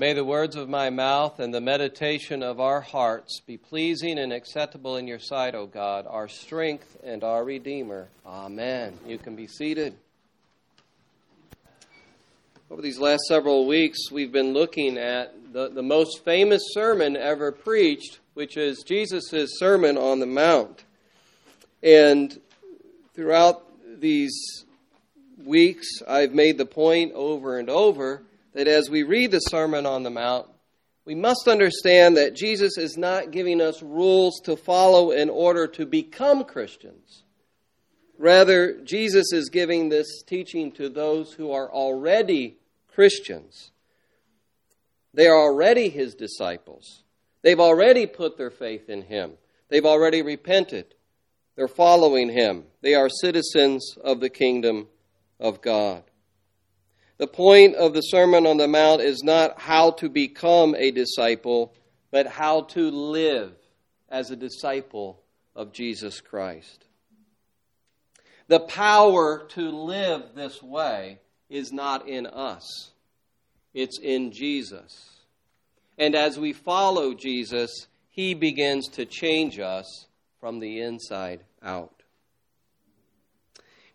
May the words of my mouth and the meditation of our hearts be pleasing and acceptable in your sight, O God, our strength and our Redeemer. Amen. You can be seated. Over these last several weeks, we've been looking at the, the most famous sermon ever preached, which is Jesus' Sermon on the Mount. And throughout these weeks, I've made the point over and over that as we read the Sermon on the Mount, we must understand that Jesus is not giving us rules to follow in order to become Christians. Rather, Jesus is giving this teaching to those who are already Christians. They are already his disciples. They've already put their faith in him. They've already repented. They're following him. They are citizens of the kingdom of God. The point of the Sermon on the Mount is not how to become a disciple, but how to live as a disciple of Jesus Christ. The power to live this way is not in us, it's in Jesus. And as we follow Jesus, he begins to change us from the inside out.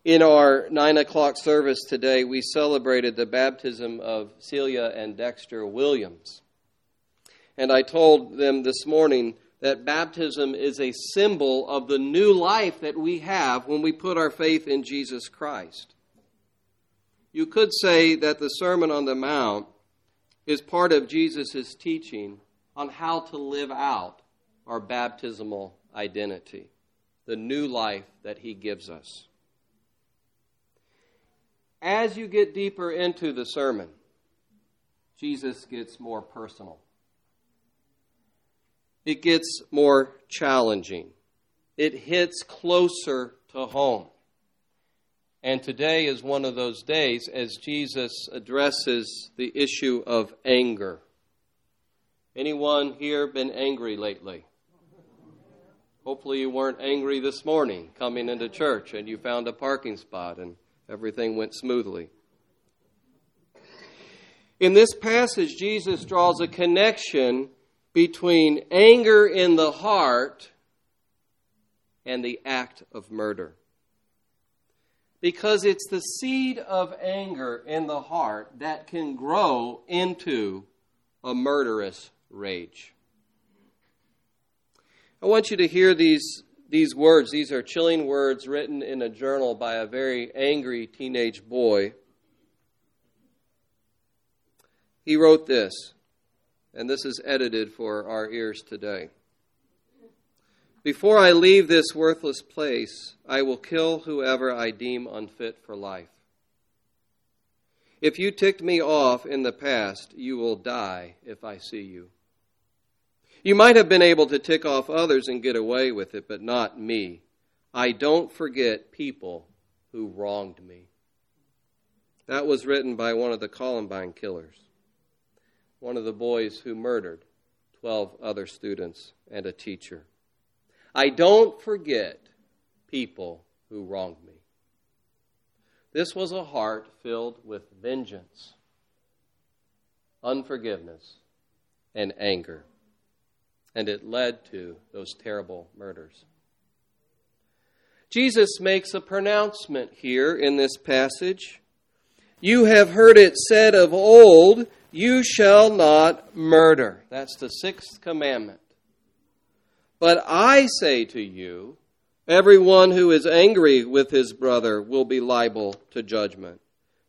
In our 9 o'clock service today, we celebrated the baptism of Celia and Dexter Williams. And I told them this morning that baptism is a symbol of the new life that we have when we put our faith in Jesus Christ. You could say that the Sermon on the Mount is part of Jesus' teaching on how to live out our baptismal identity, the new life that he gives us as you get deeper into the sermon, Jesus gets more personal. It gets more challenging. It hits closer to home. And today is one of those days as Jesus addresses the issue of anger. Anyone here been angry lately? Hopefully, you weren't angry this morning coming into church and you found a parking spot and everything went smoothly. In this passage, Jesus draws a connection between anger in the heart and the act of murder. Because it's the seed of anger in the heart that can grow into a murderous rage. I want you to hear these these words, these are chilling words written in a journal by a very angry teenage boy. He wrote this, and this is edited for our ears today. Before I leave this worthless place, I will kill whoever I deem unfit for life. If you ticked me off in the past, you will die if I see you. You might have been able to tick off others and get away with it, but not me. I don't forget people who wronged me. That was written by one of the Columbine killers, one of the boys who murdered 12 other students and a teacher. I don't forget people who wronged me. This was a heart filled with vengeance, unforgiveness, and anger and it led to those terrible murders. Jesus makes a pronouncement here in this passage. You have heard it said of old, You shall not murder. That's the sixth commandment. But I say to you, everyone who is angry with his brother will be liable to judgment.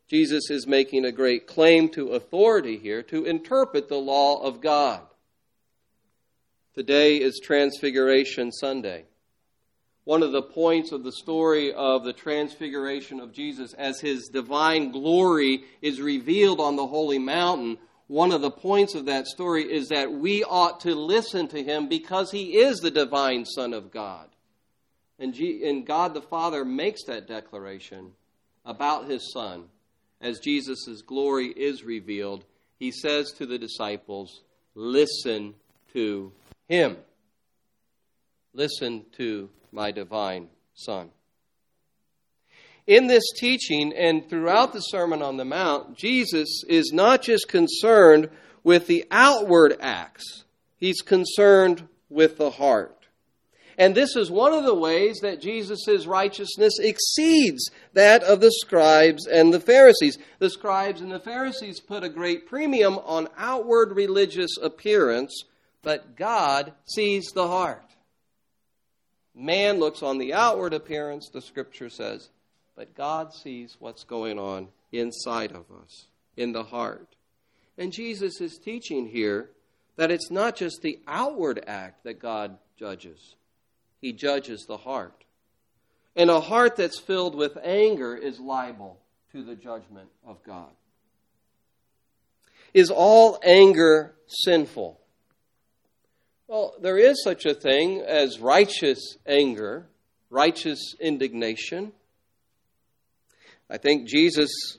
Jesus is making a great claim to authority here to interpret the law of God. Today is Transfiguration Sunday. One of the points of the story of the transfiguration of Jesus as his divine glory is revealed on the holy mountain, one of the points of that story is that we ought to listen to him because he is the divine Son of God. And, and God the Father makes that declaration about his Son as Jesus' glory is revealed. He says to the disciples, Listen to him. Listen to my divine Son. In this teaching and throughout the Sermon on the Mount, Jesus is not just concerned with the outward acts, he's concerned with the heart. And this is one of the ways that Jesus' righteousness exceeds that of the scribes and the Pharisees. The scribes and the Pharisees put a great premium on outward religious appearance, but God sees the heart. Man looks on the outward appearance, the scripture says, but God sees what's going on inside of us, in the heart. And Jesus is teaching here that it's not just the outward act that God judges, He judges the heart. And a heart that's filled with anger is liable to the judgment of God. Is all anger sinful? Well, there is such a thing as righteous anger, righteous indignation. I think Jesus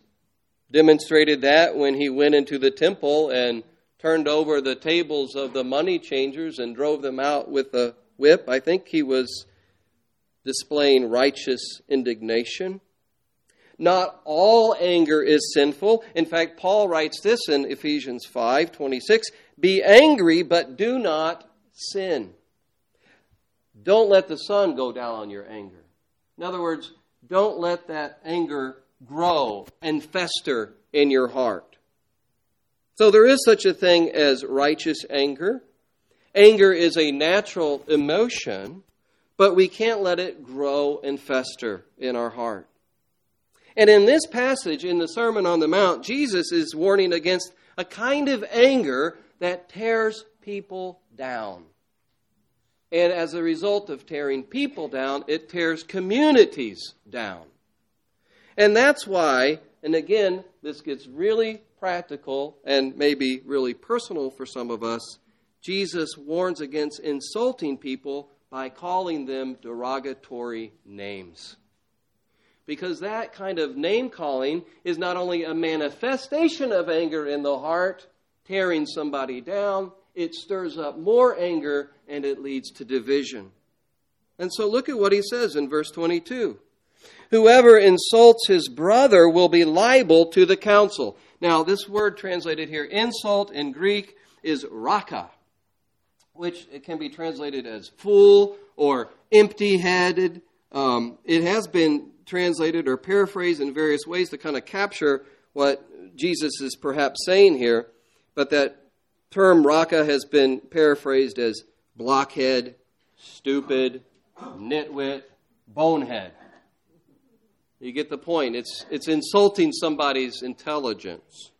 demonstrated that when he went into the temple and turned over the tables of the money changers and drove them out with a whip. I think he was displaying righteous indignation. Not all anger is sinful. In fact, Paul writes this in Ephesians 5:26, "Be angry, but do not sin." Don't let the sun go down on your anger. In other words, don't let that anger grow and fester in your heart. So there is such a thing as righteous anger. Anger is a natural emotion, but we can't let it grow and fester in our heart. And in this passage, in the Sermon on the Mount, Jesus is warning against a kind of anger that tears people down. And as a result of tearing people down, it tears communities down. And that's why, and again, this gets really practical and maybe really personal for some of us. Jesus warns against insulting people by calling them derogatory names. Because that kind of name calling is not only a manifestation of anger in the heart, tearing somebody down, it stirs up more anger and it leads to division. And so look at what he says in verse 22. Whoever insults his brother will be liable to the council. Now, this word translated here, insult in Greek, is raka, which it can be translated as fool or empty headed. Um, it has been translated or paraphrased in various ways to kind of capture what Jesus is perhaps saying here, but that term raka has been paraphrased as blockhead, stupid, nitwit, bonehead. You get the point. It's, it's insulting somebody's intelligence.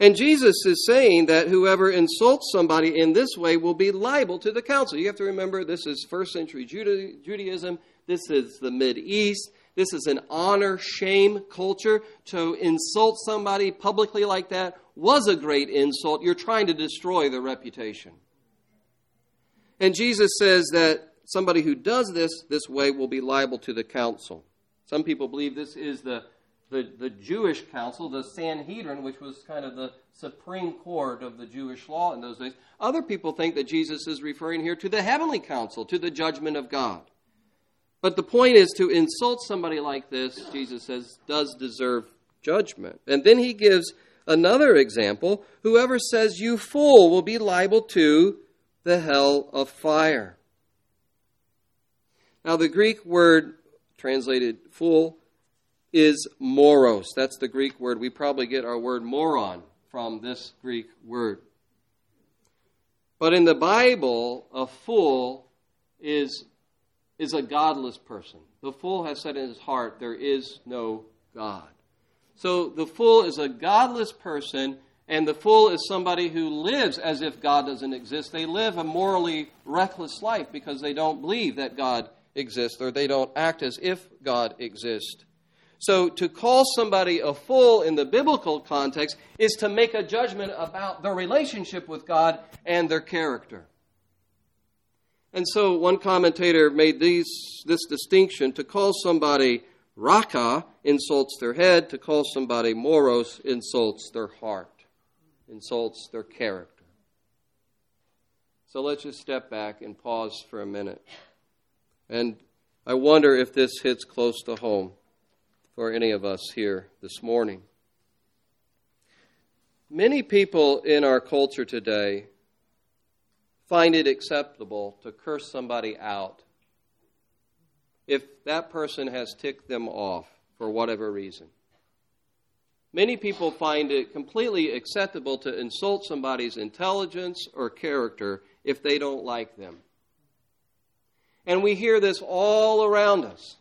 And Jesus is saying that whoever insults somebody in this way will be liable to the council. You have to remember this is first century Judaism, this is the Mid East, this is an honor shame culture. To insult somebody publicly like that was a great insult. You're trying to destroy their reputation. And Jesus says that somebody who does this this way will be liable to the council. Some people believe this is the, the, the Jewish council, the Sanhedrin, which was kind of the supreme court of the Jewish law in those days. Other people think that Jesus is referring here to the heavenly council, to the judgment of God. But the point is to insult somebody like this, Jesus says, does deserve judgment. And then he gives another example whoever says, You fool, will be liable to the hell of fire. Now, the Greek word translated fool, is moros. That's the Greek word. We probably get our word moron from this Greek word. But in the Bible, a fool is, is a godless person. The fool has said in his heart, There is no God. So the fool is a godless person, and the fool is somebody who lives as if God doesn't exist. They live a morally reckless life because they don't believe that God exists or they don't act as if God exists. So to call somebody a fool in the biblical context is to make a judgment about their relationship with God and their character. And so one commentator made these, this distinction to call somebody raka insults their head, to call somebody moros insults their heart, insults their character. So let's just step back and pause for a minute. And I wonder if this hits close to home for any of us here this morning. many people in our culture today find it acceptable to curse somebody out if that person has ticked them off for whatever reason. Many people find it completely acceptable to insult somebody's intelligence or character if they don't like them. And we hear this all around us.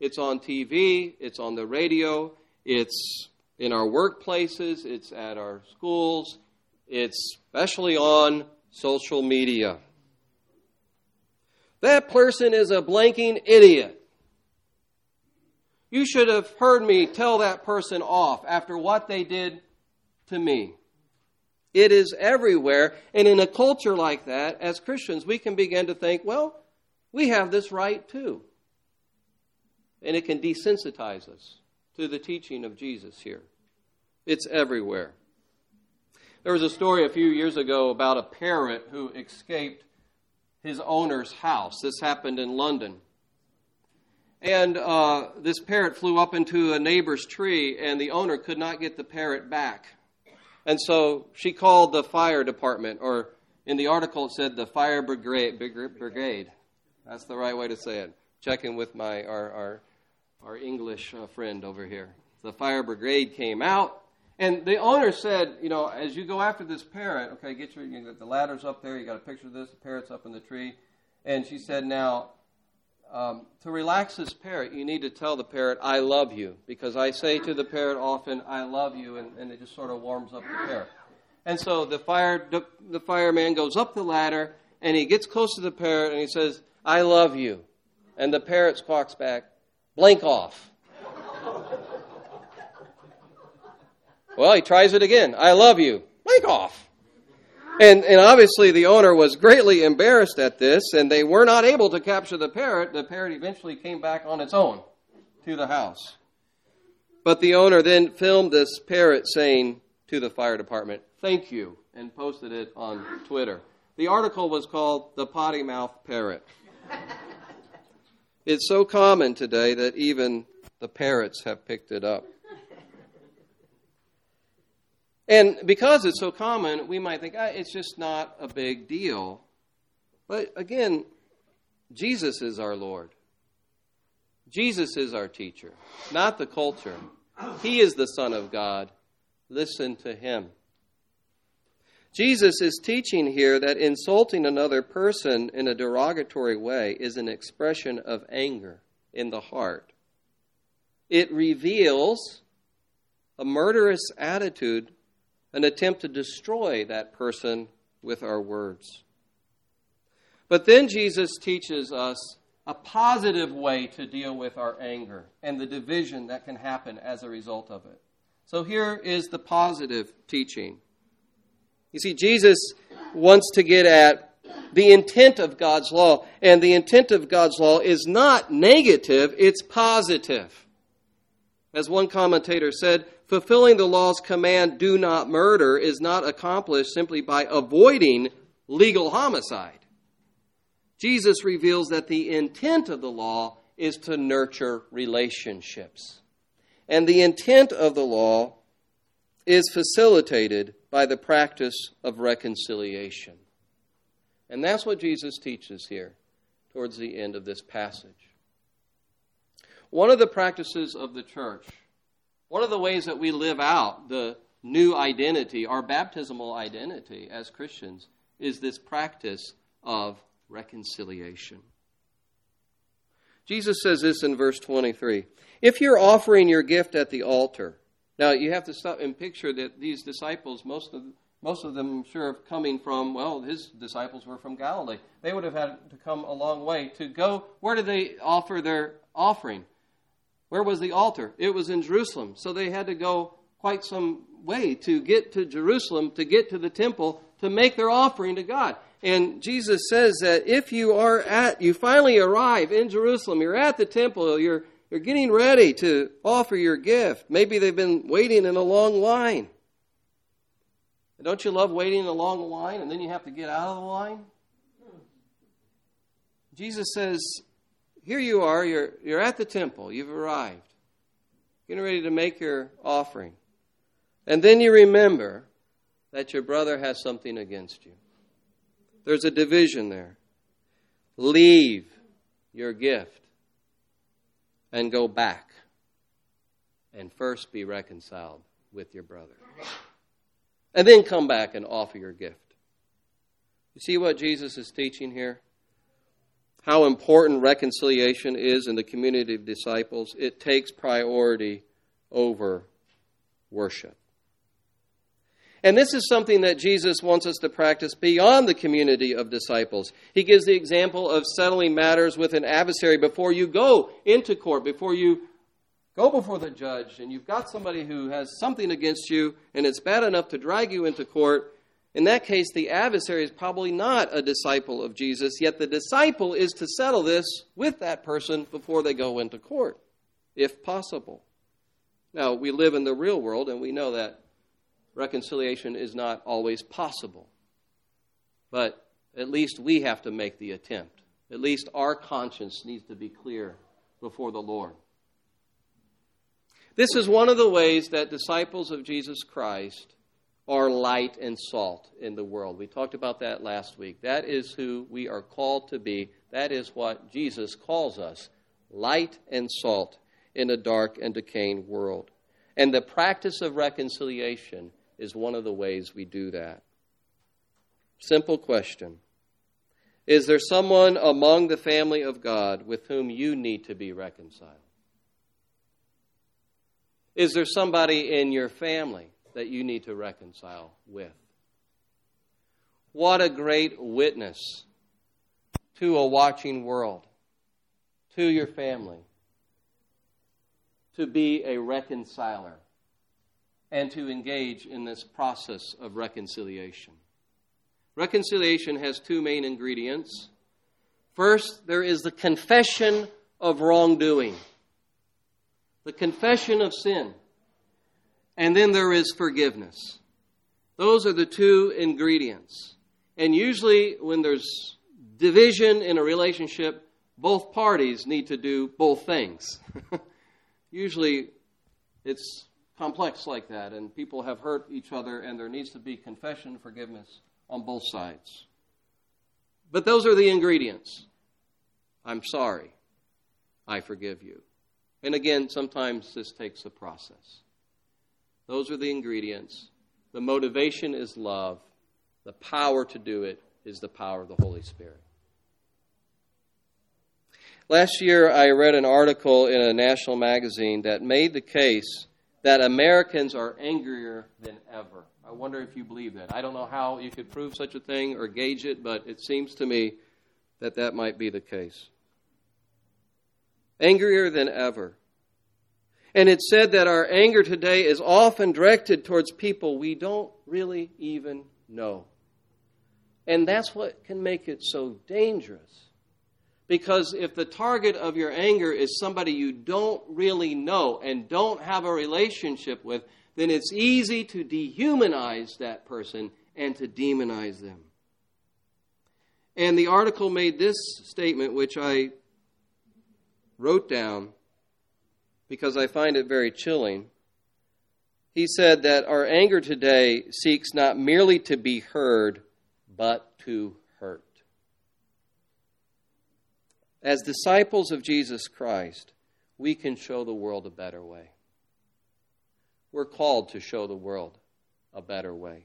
It's on TV, it's on the radio, it's in our workplaces, it's at our schools, it's especially on social media. That person is a blanking idiot. You should have heard me tell that person off after what they did to me. It is everywhere. And in a culture like that, as Christians, we can begin to think, well, we have this right too. And it can desensitize us to the teaching of Jesus here. It's everywhere. There was a story a few years ago about a parrot who escaped his owner's house. This happened in London. And uh, this parrot flew up into a neighbor's tree, and the owner could not get the parrot back. And so she called the fire department, or in the article it said the fire brigade. brigade. That's the right way to say it. Checking with my our our, our English uh, friend over here. The fire brigade came out, and the owner said, you know, as you go after this parrot, okay, get your you got the ladders up there. You got a picture of this. The parrot's up in the tree, and she said, now um, to relax this parrot, you need to tell the parrot, I love you. Because I say to the parrot often, I love you, and, and it just sort of warms up the parrot. And so the, fire, the, the fireman goes up the ladder, and he gets close to the parrot, and he says, I love you. And the parrot squawks back, blank off. Well, he tries it again. I love you. Blank off. And, and obviously, the owner was greatly embarrassed at this, and they were not able to capture the parrot. The parrot eventually came back on its own to the house. But the owner then filmed this parrot saying to the fire department, Thank you, and posted it on Twitter. The article was called The Potty Mouth Parrot. it's so common today that even the parrots have picked it up. And because it's so common, we might think ah, it's just not a big deal. But again, Jesus is our Lord. Jesus is our teacher, not the culture. He is the Son of God. Listen to him. Jesus is teaching here that insulting another person in a derogatory way is an expression of anger in the heart. It reveals a murderous attitude an attempt to destroy that person with our words. But then Jesus teaches us a positive way to deal with our anger and the division that can happen as a result of it. So here is the positive teaching. You see, Jesus wants to get at the intent of God's law, and the intent of God's law is not negative, it's positive. As one commentator said, fulfilling the law's command, do not murder, is not accomplished simply by avoiding legal homicide. Jesus reveals that the intent of the law is to nurture relationships. And the intent of the law is facilitated by the practice of reconciliation. And that's what Jesus teaches here towards the end of this passage. One of the practices of the church, one of the ways that we live out the new identity, our baptismal identity as Christians, is this practice of reconciliation. Jesus says this in verse 23 If you're offering your gift at the altar, now you have to stop and picture that these disciples, most of most of them, I'm sure, coming from, well, his disciples were from Galilee. They would have had to come a long way to go. Where did they offer their offering? Where was the altar? It was in Jerusalem. So they had to go quite some way to get to Jerusalem, to get to the temple, to make their offering to God. And Jesus says that if you are at, you finally arrive in Jerusalem, you're at the temple, you're, you're getting ready to offer your gift. Maybe they've been waiting in a long line. Don't you love waiting in a long line and then you have to get out of the line? Jesus says, here you are, you're, you're at the temple, you've arrived, getting ready to make your offering. And then you remember that your brother has something against you. There's a division there. Leave your gift and go back and first be reconciled with your brother. And then come back and offer your gift. You see what Jesus is teaching here? How important reconciliation is in the community of disciples. It takes priority over worship. And this is something that Jesus wants us to practice beyond the community of disciples. He gives the example of settling matters with an adversary before you go into court, before you go before the judge, and you've got somebody who has something against you, and it's bad enough to drag you into court. In that case, the adversary is probably not a disciple of Jesus, yet the disciple is to settle this with that person before they go into court, if possible. Now, we live in the real world, and we know that reconciliation is not always possible. But at least we have to make the attempt. At least our conscience needs to be clear before the Lord. This is one of the ways that disciples of Jesus Christ are light and salt in the world. We talked about that last week. That is who we are called to be. That is what Jesus calls us light and salt in a dark and decaying world. And the practice of reconciliation is one of the ways we do that. Simple question Is there someone among the family of God with whom you need to be reconciled? Is there somebody in your family that you need to reconcile with? What a great witness to a watching world, to your family, to be a reconciler and to engage in this process of reconciliation. Reconciliation has two main ingredients. First, there is the confession of wrongdoing, the confession of sin, and then there is forgiveness. Those are the two ingredients. And usually, when there's division in a relationship, both parties need to do both things. usually, it's complex like that, and people have hurt each other, and there needs to be confession forgiveness on both sides. But those are the ingredients. I'm sorry. I forgive you. And again, sometimes this takes a process. Those are the ingredients. The motivation is love. The power to do it is the power of the Holy Spirit. Last year, I read an article in a national magazine that made the case that Americans are angrier than ever. I wonder if you believe that. I don't know how you could prove such a thing or gauge it, but it seems to me that that might be the case. Angrier than ever. And it said that our anger today is often directed towards people we don't really even know. And that's what can make it so dangerous. Because if the target of your anger is somebody you don't really know and don't have a relationship with, then it's easy to dehumanize that person and to demonize them. And the article made this statement, which I wrote down because I find it very chilling. He said that our anger today seeks not merely to be heard, but to hurt. As disciples of Jesus Christ, we can show the world a better way. We're called to show the world a better way,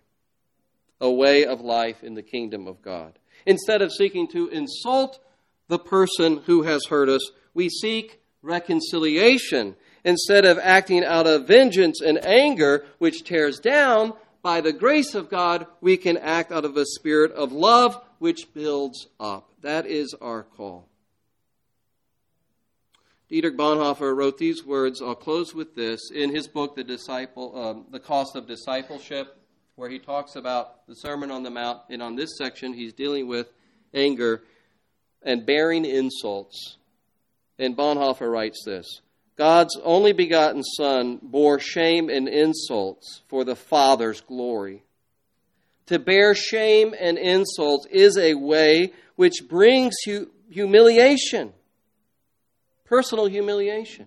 a way of life in the kingdom of God. Instead of seeking to insult the person who has hurt us, we seek reconciliation. Instead of acting out of vengeance and anger, which tears down, by the grace of God, we can act out of a spirit of love, which builds up. That is our call. Dietrich Bonhoeffer wrote these words. I'll close with this in his book, The Disciple, um, The Cost of Discipleship, where he talks about the Sermon on the Mount. And on this section, he's dealing with anger and bearing insults. And Bonhoeffer writes this God's only begotten Son bore shame and insults for the Father's glory. To bear shame and insults is a way which brings hu- humiliation personal humiliation,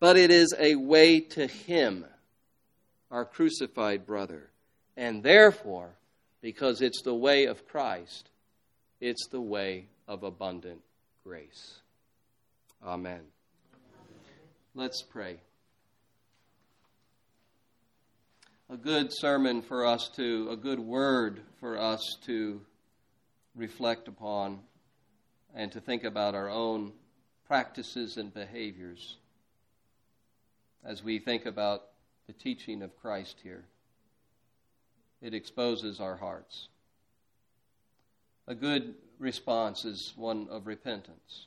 but it is a way to Him. our crucified brother. And therefore, because it's the way of Christ, it's the way of abundant grace. Amen. Let's pray. A good sermon for us to, a good word for us to reflect upon and to think about our own practices and behaviors as we think about the teaching of Christ here. It exposes our hearts. A good response is one of repentance,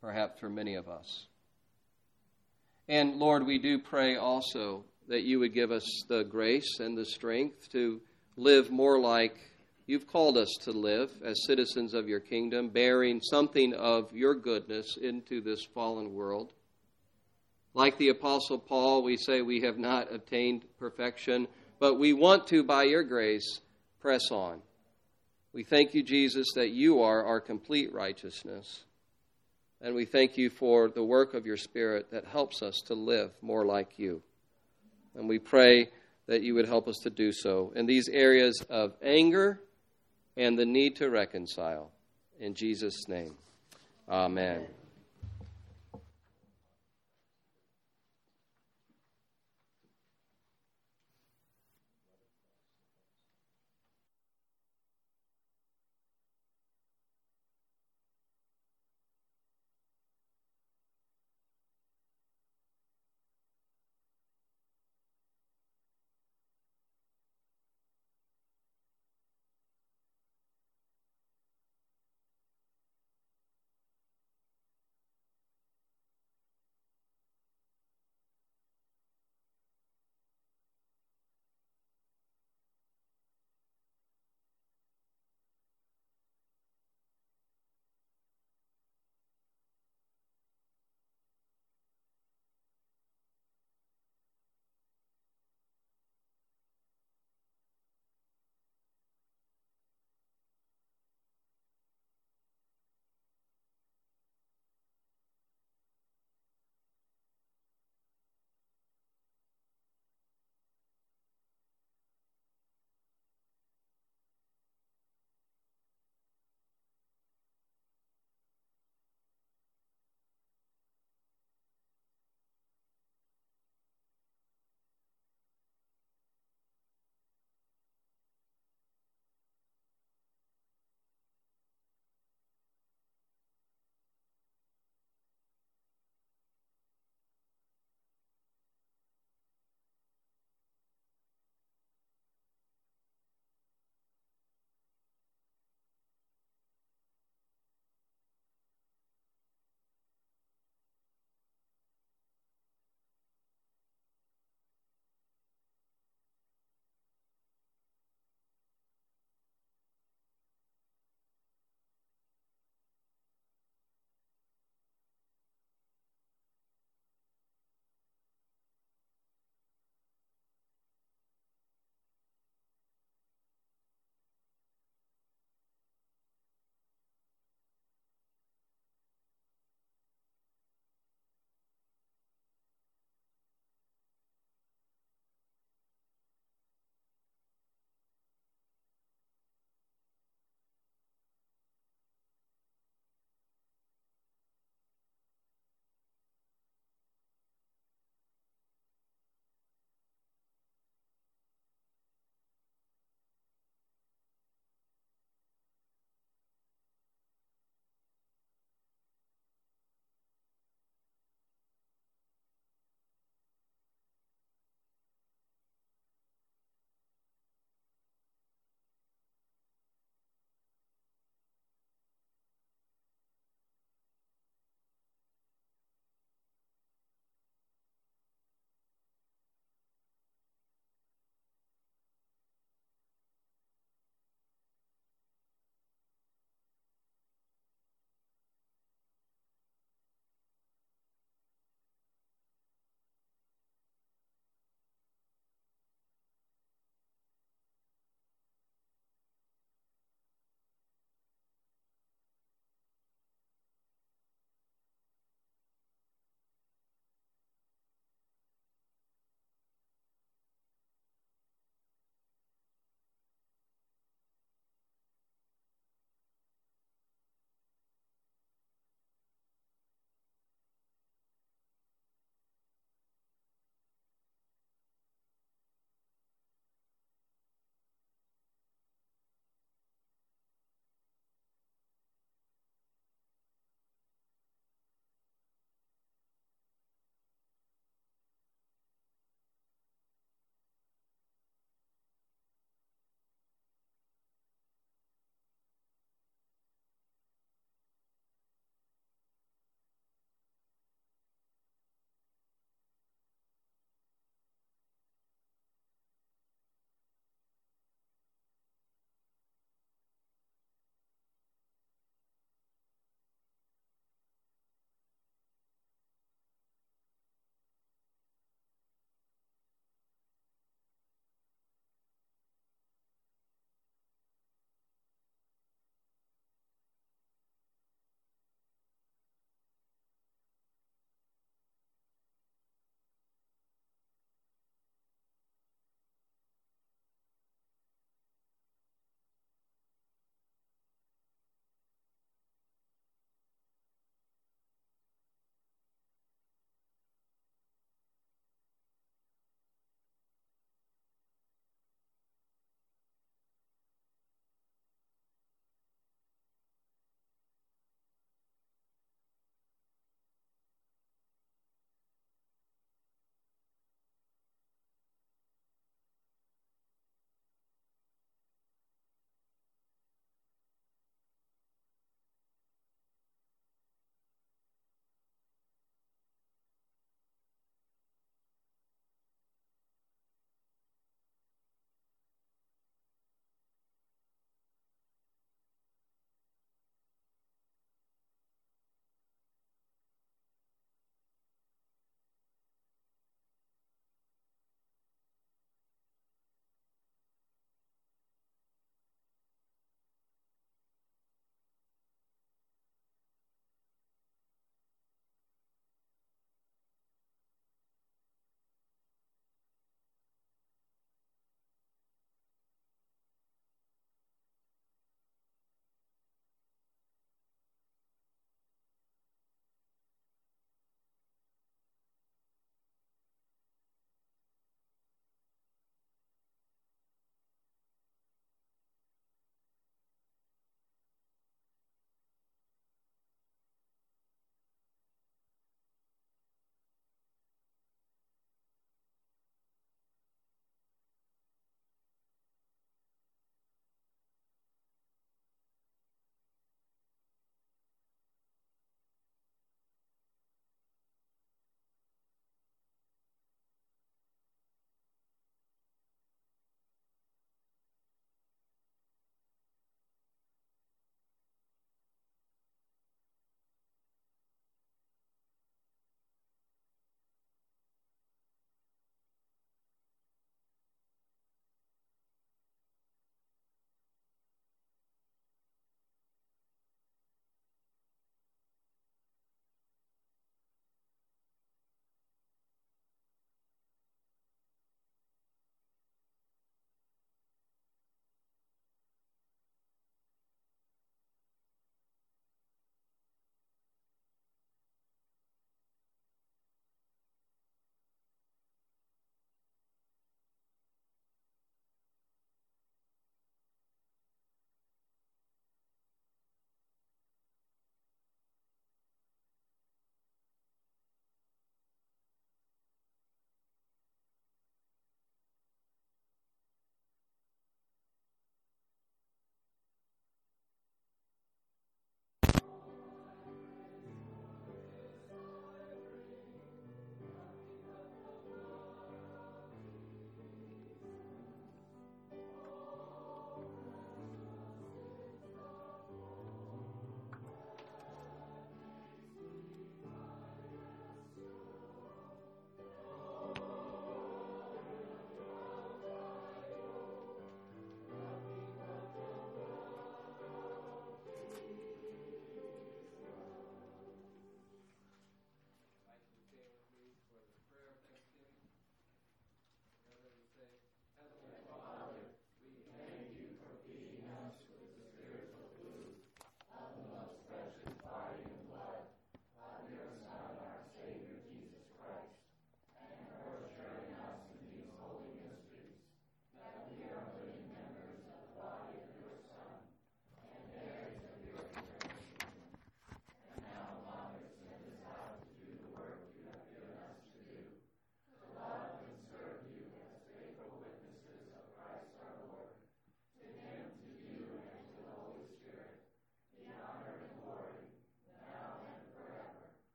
perhaps for many of us. And Lord, we do pray also that you would give us the grace and the strength to live more like you've called us to live as citizens of your kingdom, bearing something of your goodness into this fallen world. Like the Apostle Paul, we say we have not obtained perfection, but we want to, by your grace, press on. We thank you, Jesus, that you are our complete righteousness. And we thank you for the work of your Spirit that helps us to live more like you. And we pray that you would help us to do so in these areas of anger and the need to reconcile. In Jesus' name, amen. amen.